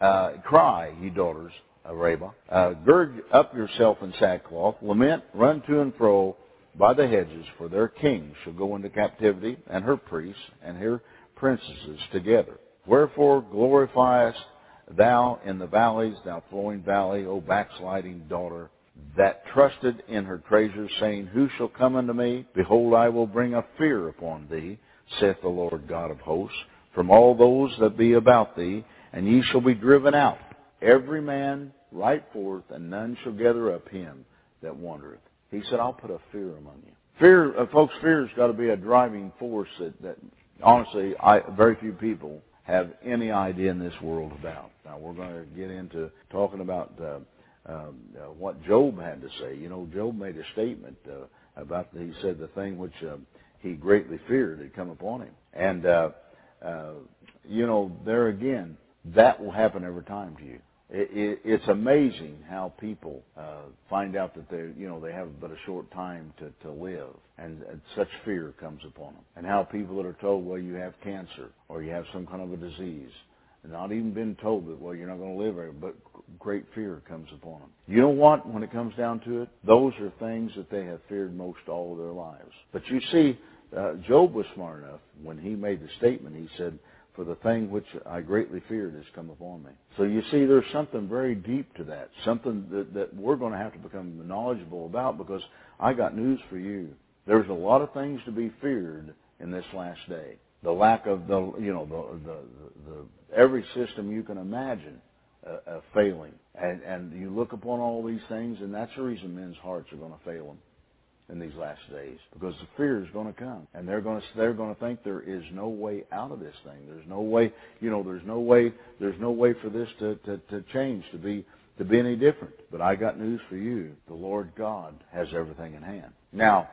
Uh, cry, ye daughters of Rabbah. Uh, gird up yourself in sackcloth. Lament, run to and fro by the hedges, for their king shall go into captivity, and her priests and her princesses together. Wherefore glorifiest thou in the valleys, thou flowing valley, O backsliding daughter, that trusted in her treasures, saying, Who shall come unto me? Behold, I will bring a fear upon thee, saith the Lord God of hosts from all those that be about thee, and ye shall be driven out, every man right forth, and none shall gather up him that wandereth. He said, I'll put a fear among you. Fear, uh, folks, fear's got to be a driving force that, that honestly, I, very few people have any idea in this world about. Now, we're going to get into talking about uh, um, uh, what Job had to say. You know, Job made a statement uh, about, the, he said, the thing which uh, he greatly feared had come upon him. And, uh, uh, you know, there again, that will happen every time to you. It, it, it's amazing how people uh, find out that they, you know, they have but a short time to, to live, and, and such fear comes upon them. And how people that are told, well, you have cancer or you have some kind of a disease, and not even been told that, well, you're not going to live very, but great fear comes upon them. You know what? When it comes down to it, those are things that they have feared most all their lives. But you see, uh, Job was smart enough when he made the statement. He said, "For the thing which I greatly feared has come upon me." So you see, there's something very deep to that, something that, that we're going to have to become knowledgeable about. Because I got news for you. There's a lot of things to be feared in this last day. The lack of the, you know, the the, the, every system you can imagine uh, uh, failing, and and you look upon all these things, and that's the reason men's hearts are going to fail them in these last days because the fear is going to come. And they're going to they're going to think there is no way out of this thing. There's no way you know there's no way there's no way for this to to, to change to be to be any different. But i got news for you. The lord god has everything in hand. Now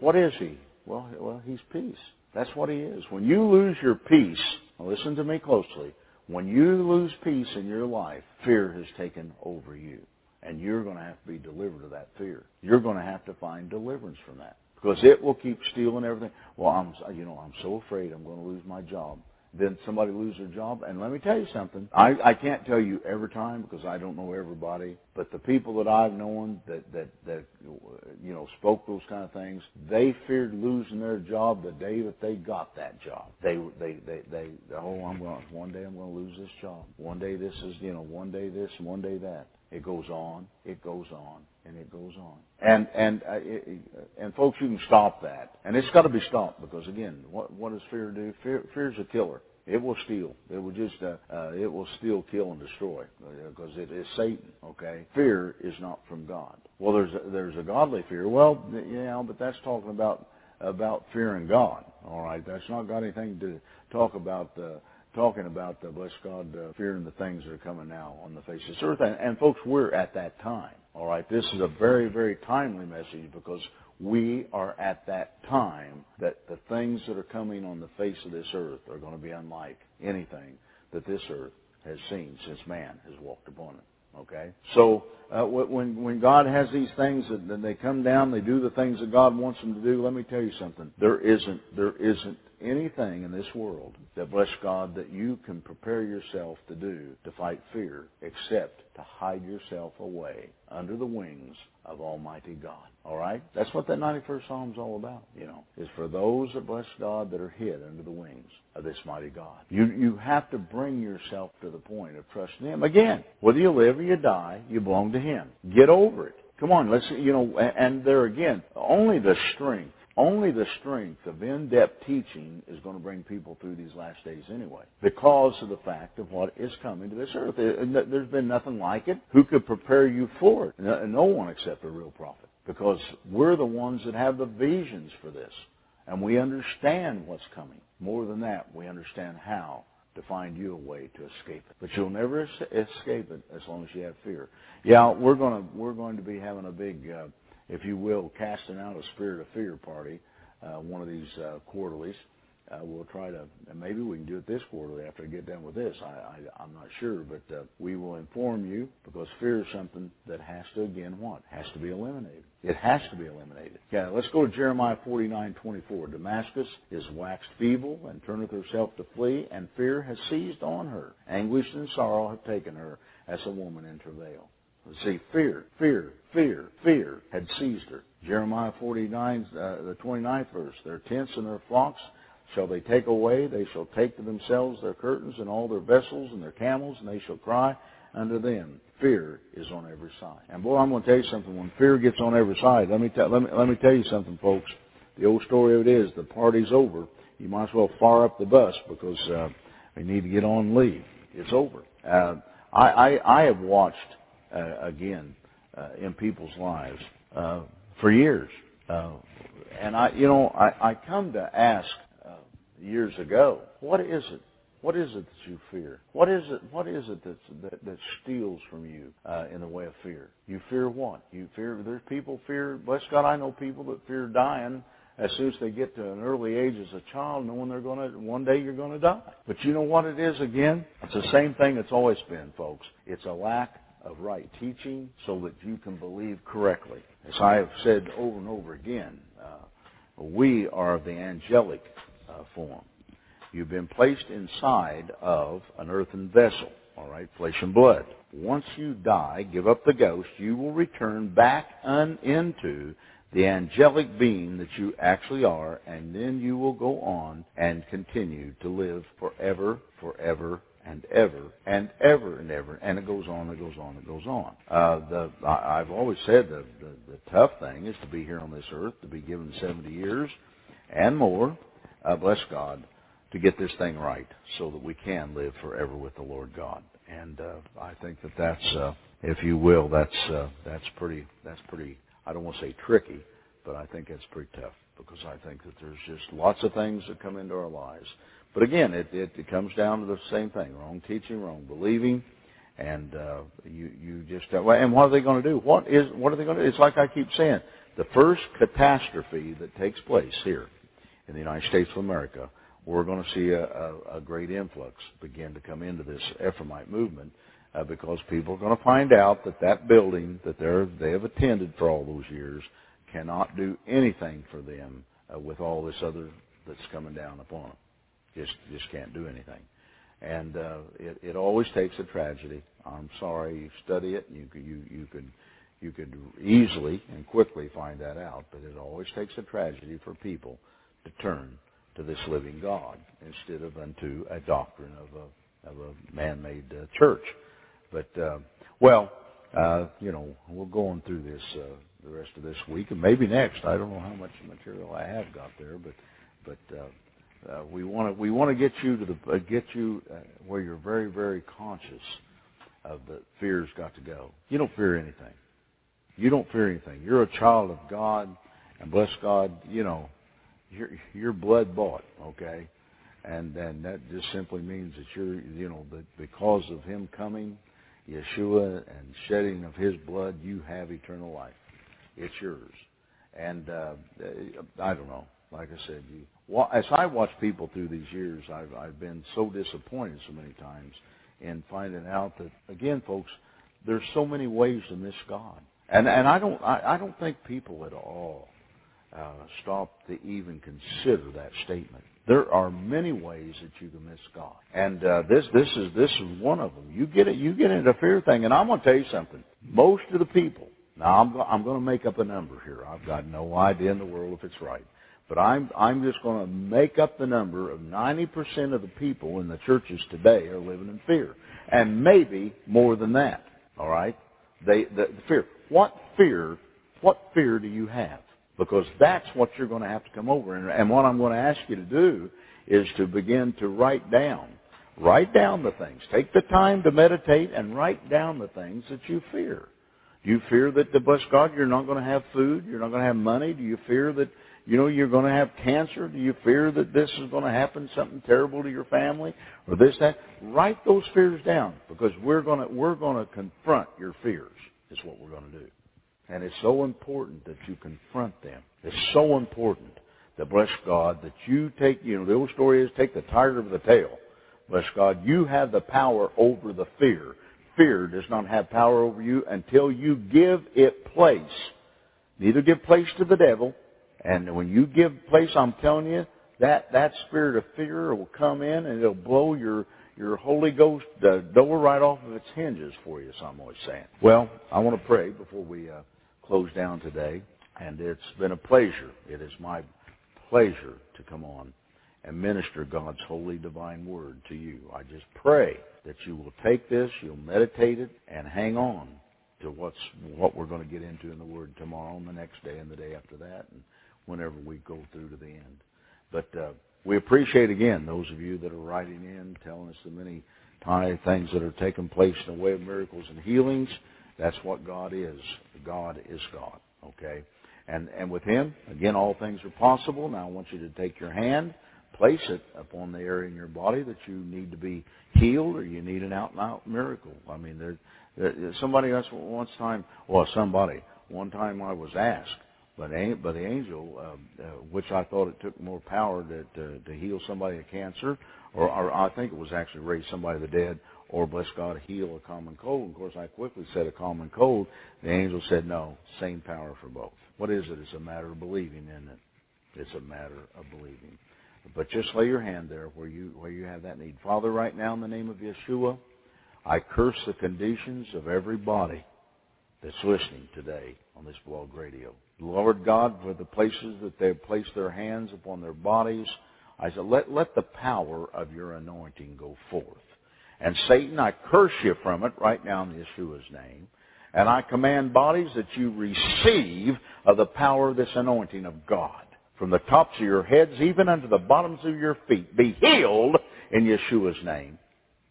what is he? Well well he's peace that's what he is when you lose your peace listen to me closely when you lose peace in your life fear has taken over you and you're going to have to be delivered of that fear. You're going to have to find deliverance from that because it will keep stealing everything. Well, I'm, you know, I'm so afraid I'm going to lose my job. Then somebody lose their job, and let me tell you something. I, I can't tell you every time because I don't know everybody, but the people that I've known that that that you know spoke those kind of things, they feared losing their job the day that they got that job. They they they they oh I'm going one day I'm going to lose this job. One day this is you know one day this and one day that. It goes on, it goes on, and it goes on. And and uh, it, and folks, you can stop that, and it's got to be stopped because again, what what does fear do? Fear fear's a killer. It will steal. It will just uh, uh, it will steal, kill, and destroy because it is Satan. Okay, fear is not from God. Well, there's a, there's a godly fear. Well, yeah, but that's talking about about fearing God. All right, that's not got anything to talk about. Uh, talking about, uh, bless God, uh, fearing the things that are coming now on the face of this earth. And, and folks, we're at that time. All right, this is a very, very timely message because we are at that time that the things that are coming on the face of this earth are going to be unlike anything that this earth has seen since man has walked upon it. Okay, so uh, when when God has these things and they come down, they do the things that God wants them to do. Let me tell you something. There isn't there isn't anything in this world that bless God that you can prepare yourself to do to fight fear except to hide yourself away under the wings of Almighty God. All right? That's what that 91st Psalm's all about, you know, is for those that bless God that are hid under the wings of this mighty God. You, you have to bring yourself to the point of trusting Him. Again, whether you live or you die, you belong to Him. Get over it. Come on, let's, you know, and there again, only the strength only the strength of in-depth teaching is going to bring people through these last days anyway, because of the fact of what is coming to this earth. There's been nothing like it. Who could prepare you for it? No one except a real prophet, because we're the ones that have the visions for this, and we understand what's coming. More than that, we understand how to find you a way to escape it. But you'll never escape it as long as you have fear. Yeah, we're going to we're going to be having a big uh, if you will, casting out a spirit of fear party, uh, one of these uh, quarterlies. Uh, we'll try to, and maybe we can do it this quarterly after I get done with this. I, I'm not sure, but uh, we will inform you because fear is something that has to, again, what? Has to be eliminated. It has to be eliminated. Yeah, let's go to Jeremiah 49:24. Damascus is waxed feeble and turneth herself to flee, and fear has seized on her. Anguish and sorrow have taken her as a woman in travail. See, fear, fear, fear, fear had seized her. Jeremiah 49, uh, the 29th verse. Their tents and their flocks shall they take away. They shall take to themselves their curtains and all their vessels and their camels, and they shall cry unto them. Fear is on every side. And boy, I'm going to tell you something. When fear gets on every side, let me, tell, let me, let me tell you something, folks. The old story of it is the party's over. You might as well fire up the bus because uh, we need to get on and leave. It's over. Uh, I, I, I have watched again uh, in people's lives uh, for years. Uh, and I, you know, I, I come to ask uh, years ago, what is it? What is it that you fear? What is it? What is it that that, that steals from you uh, in the way of fear? You fear what? You fear. There's people fear. Bless God, I know people that fear dying as soon as they get to an early age as a child, knowing they're going to one day you're going to die. But you know what it is again? It's the same thing it's always been, folks. It's a lack of right teaching so that you can believe correctly. As I have said over and over again, uh, we are of the angelic uh, form. You've been placed inside of an earthen vessel, all right, flesh and blood. Once you die, give up the ghost, you will return back un- into the angelic being that you actually are, and then you will go on and continue to live forever, forever, and ever and ever and ever, and it goes on, it goes on, it goes on. Uh, the I've always said the, the the tough thing is to be here on this earth, to be given 70 years and more. Uh, bless God to get this thing right, so that we can live forever with the Lord God. And uh, I think that that's, uh, if you will, that's uh, that's pretty that's pretty. I don't want to say tricky, but I think that's pretty tough because I think that there's just lots of things that come into our lives but again, it, it, it comes down to the same thing: wrong teaching, wrong believing, and uh, you you just uh, and what are they going to do? What is what are they going to do? It's like I keep saying: the first catastrophe that takes place here in the United States of America, we're going to see a, a, a great influx begin to come into this Ephraimite movement. Uh, because people are going to find out that that building that they're they have attended for all those years cannot do anything for them uh, with all this other that's coming down upon them. Just just can't do anything. And uh, it it always takes a tragedy. I'm sorry, you study it, you you you could you could easily and quickly find that out. But it always takes a tragedy for people to turn to this living God instead of unto a doctrine of a of a man-made uh, church. But uh, well, uh, you know, we're going through this uh, the rest of this week and maybe next. I don't know how much material I have got there, but but uh, uh, we want to we want to get you to the uh, get you uh, where you're very very conscious of the fear's got to go. You don't fear anything. You don't fear anything. You're a child of God, and bless God, you know, you're you're blood bought, okay, and and that just simply means that you're you know that because of Him coming, Yeshua and shedding of His blood, you have eternal life. It's yours, and uh, I don't know. Like I said, you as I watch people through these years, I've, I've been so disappointed so many times in finding out that, again, folks, there's so many ways to miss God. And and I don't I, I don't think people at all uh, stop to even consider that statement. There are many ways that you can miss God, and uh, this this is this is one of them. You get it, you get into fear thing, and I'm going to tell you something. Most of the people, now I'm I'm going to make up a number here. I've got no idea in the world if it's right, but I'm I'm just going to make up the number of 90% of the people in the churches today are living in fear, and maybe more than that. All right, they the, the fear. What fear? What fear do you have? because that's what you're going to have to come over. And, and what I'm going to ask you to do is to begin to write down. Write down the things. Take the time to meditate and write down the things that you fear. Do you fear that, the bless God, you're not going to have food? You're not going to have money? Do you fear that, you know, you're going to have cancer? Do you fear that this is going to happen, something terrible to your family? Or this, that? Write those fears down because we're going to, we're going to confront your fears is what we're going to do. And it's so important that you confront them. It's so important that, bless God, that you take, you know, the old story is take the tiger by the tail. Bless God, you have the power over the fear. Fear does not have power over you until you give it place. Neither give place to the devil. And when you give place, I'm telling you, that, that spirit of fear will come in and it'll blow your, your Holy Ghost door right off of its hinges for you, so I'm always saying. Well, I want to pray before we uh, close down today, and it's been a pleasure. It is my pleasure to come on and minister God's holy divine word to you. I just pray that you will take this, you'll meditate it, and hang on to what's what we're going to get into in the word tomorrow and the next day and the day after that and whenever we go through to the end. But uh, we appreciate again those of you that are writing in, telling us the many tiny things that are taking place in the way of miracles and healings. That's what God is. God is God. Okay? And, and with Him, again, all things are possible. Now I want you to take your hand, place it upon the area in your body that you need to be healed or you need an out and out miracle. I mean, there, there, somebody else once time, well, somebody, one time I was asked, but, but the angel, uh, uh, which I thought it took more power to, to, to heal somebody of cancer, or, or I think it was actually raise somebody of the dead, or bless God, heal a common cold. Of course, I quickly said a common cold. The angel said, no, same power for both. What is it? It's a matter of believing, isn't it? It's a matter of believing. But just lay your hand there where you where you have that need. Father, right now in the name of Yeshua, I curse the conditions of every body that's listening today on this blog radio. Lord God, for the places that they've placed their hands upon their bodies, I said, let, let the power of your anointing go forth. And Satan, I curse you from it right now in Yeshua's name. And I command bodies that you receive of the power of this anointing of God. From the tops of your heads even unto the bottoms of your feet. Be healed in Yeshua's name.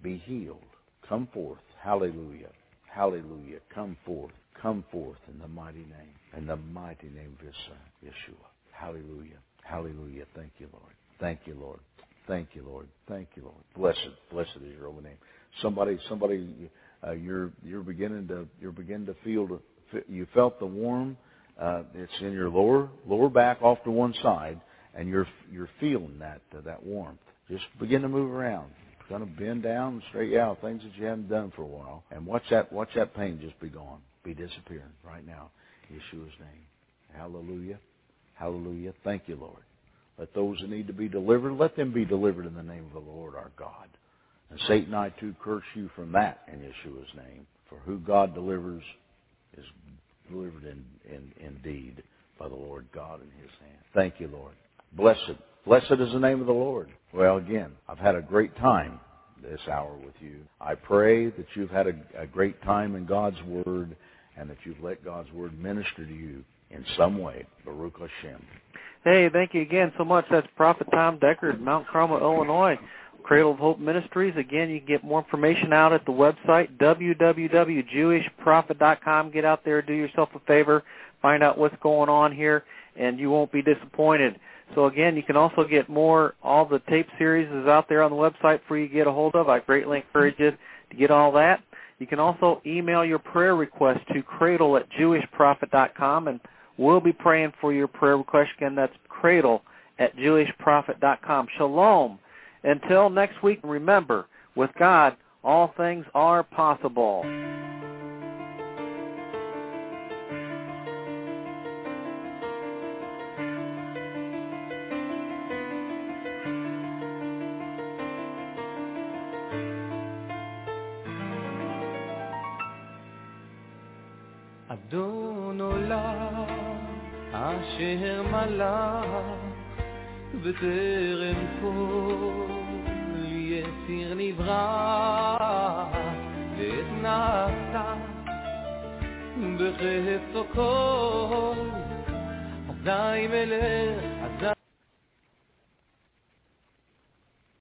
Be healed. Come forth. Hallelujah. Hallelujah. Come forth. Come forth in the mighty name. In the mighty name of His Son, Yeshua. Hallelujah. Hallelujah. Thank you, Lord. Thank you, Lord. Thank you, Lord. Thank you, Lord. Blessed, blessed is your holy name. Somebody, somebody, uh, you're you're beginning to you're beginning to feel you felt the warm. Uh, it's in your lower lower back off to one side, and you're you're feeling that uh, that warmth. Just begin to move around. Kind of bend down and out things that you haven't done for a while, and watch that watch that pain just be gone, be disappearing right now, Yeshua's name. Hallelujah, Hallelujah. Thank you, Lord. Let those that need to be delivered, let them be delivered in the name of the Lord our God. And Satan, I too curse you from that in Yeshua's name. For who God delivers is delivered in, in, indeed by the Lord God in his hand. Thank you, Lord. Blessed. Blessed is the name of the Lord. Well, again, I've had a great time this hour with you. I pray that you've had a, a great time in God's Word and that you've let God's Word minister to you in some way. Baruch Hashem. Hey, thank you again so much. That's Prophet Tom Deckard, Mount Carmel, Illinois. Cradle of Hope Ministries. Again, you can get more information out at the website, www.jewishprophet.com. Get out there, do yourself a favor, find out what's going on here, and you won't be disappointed. So again, you can also get more, all the tape series is out there on the website for you to get a hold of. I greatly encourage you to get all that. You can also email your prayer request to cradle at jewishprophet.com, and we'll be praying for your prayer request. Again, that's cradle at jewishprophet.com. Shalom. Until next week, remember, with God, all things are possible. בטרם כל יציר נברא ואת נעשה בחפצו כל אזי מלך אזי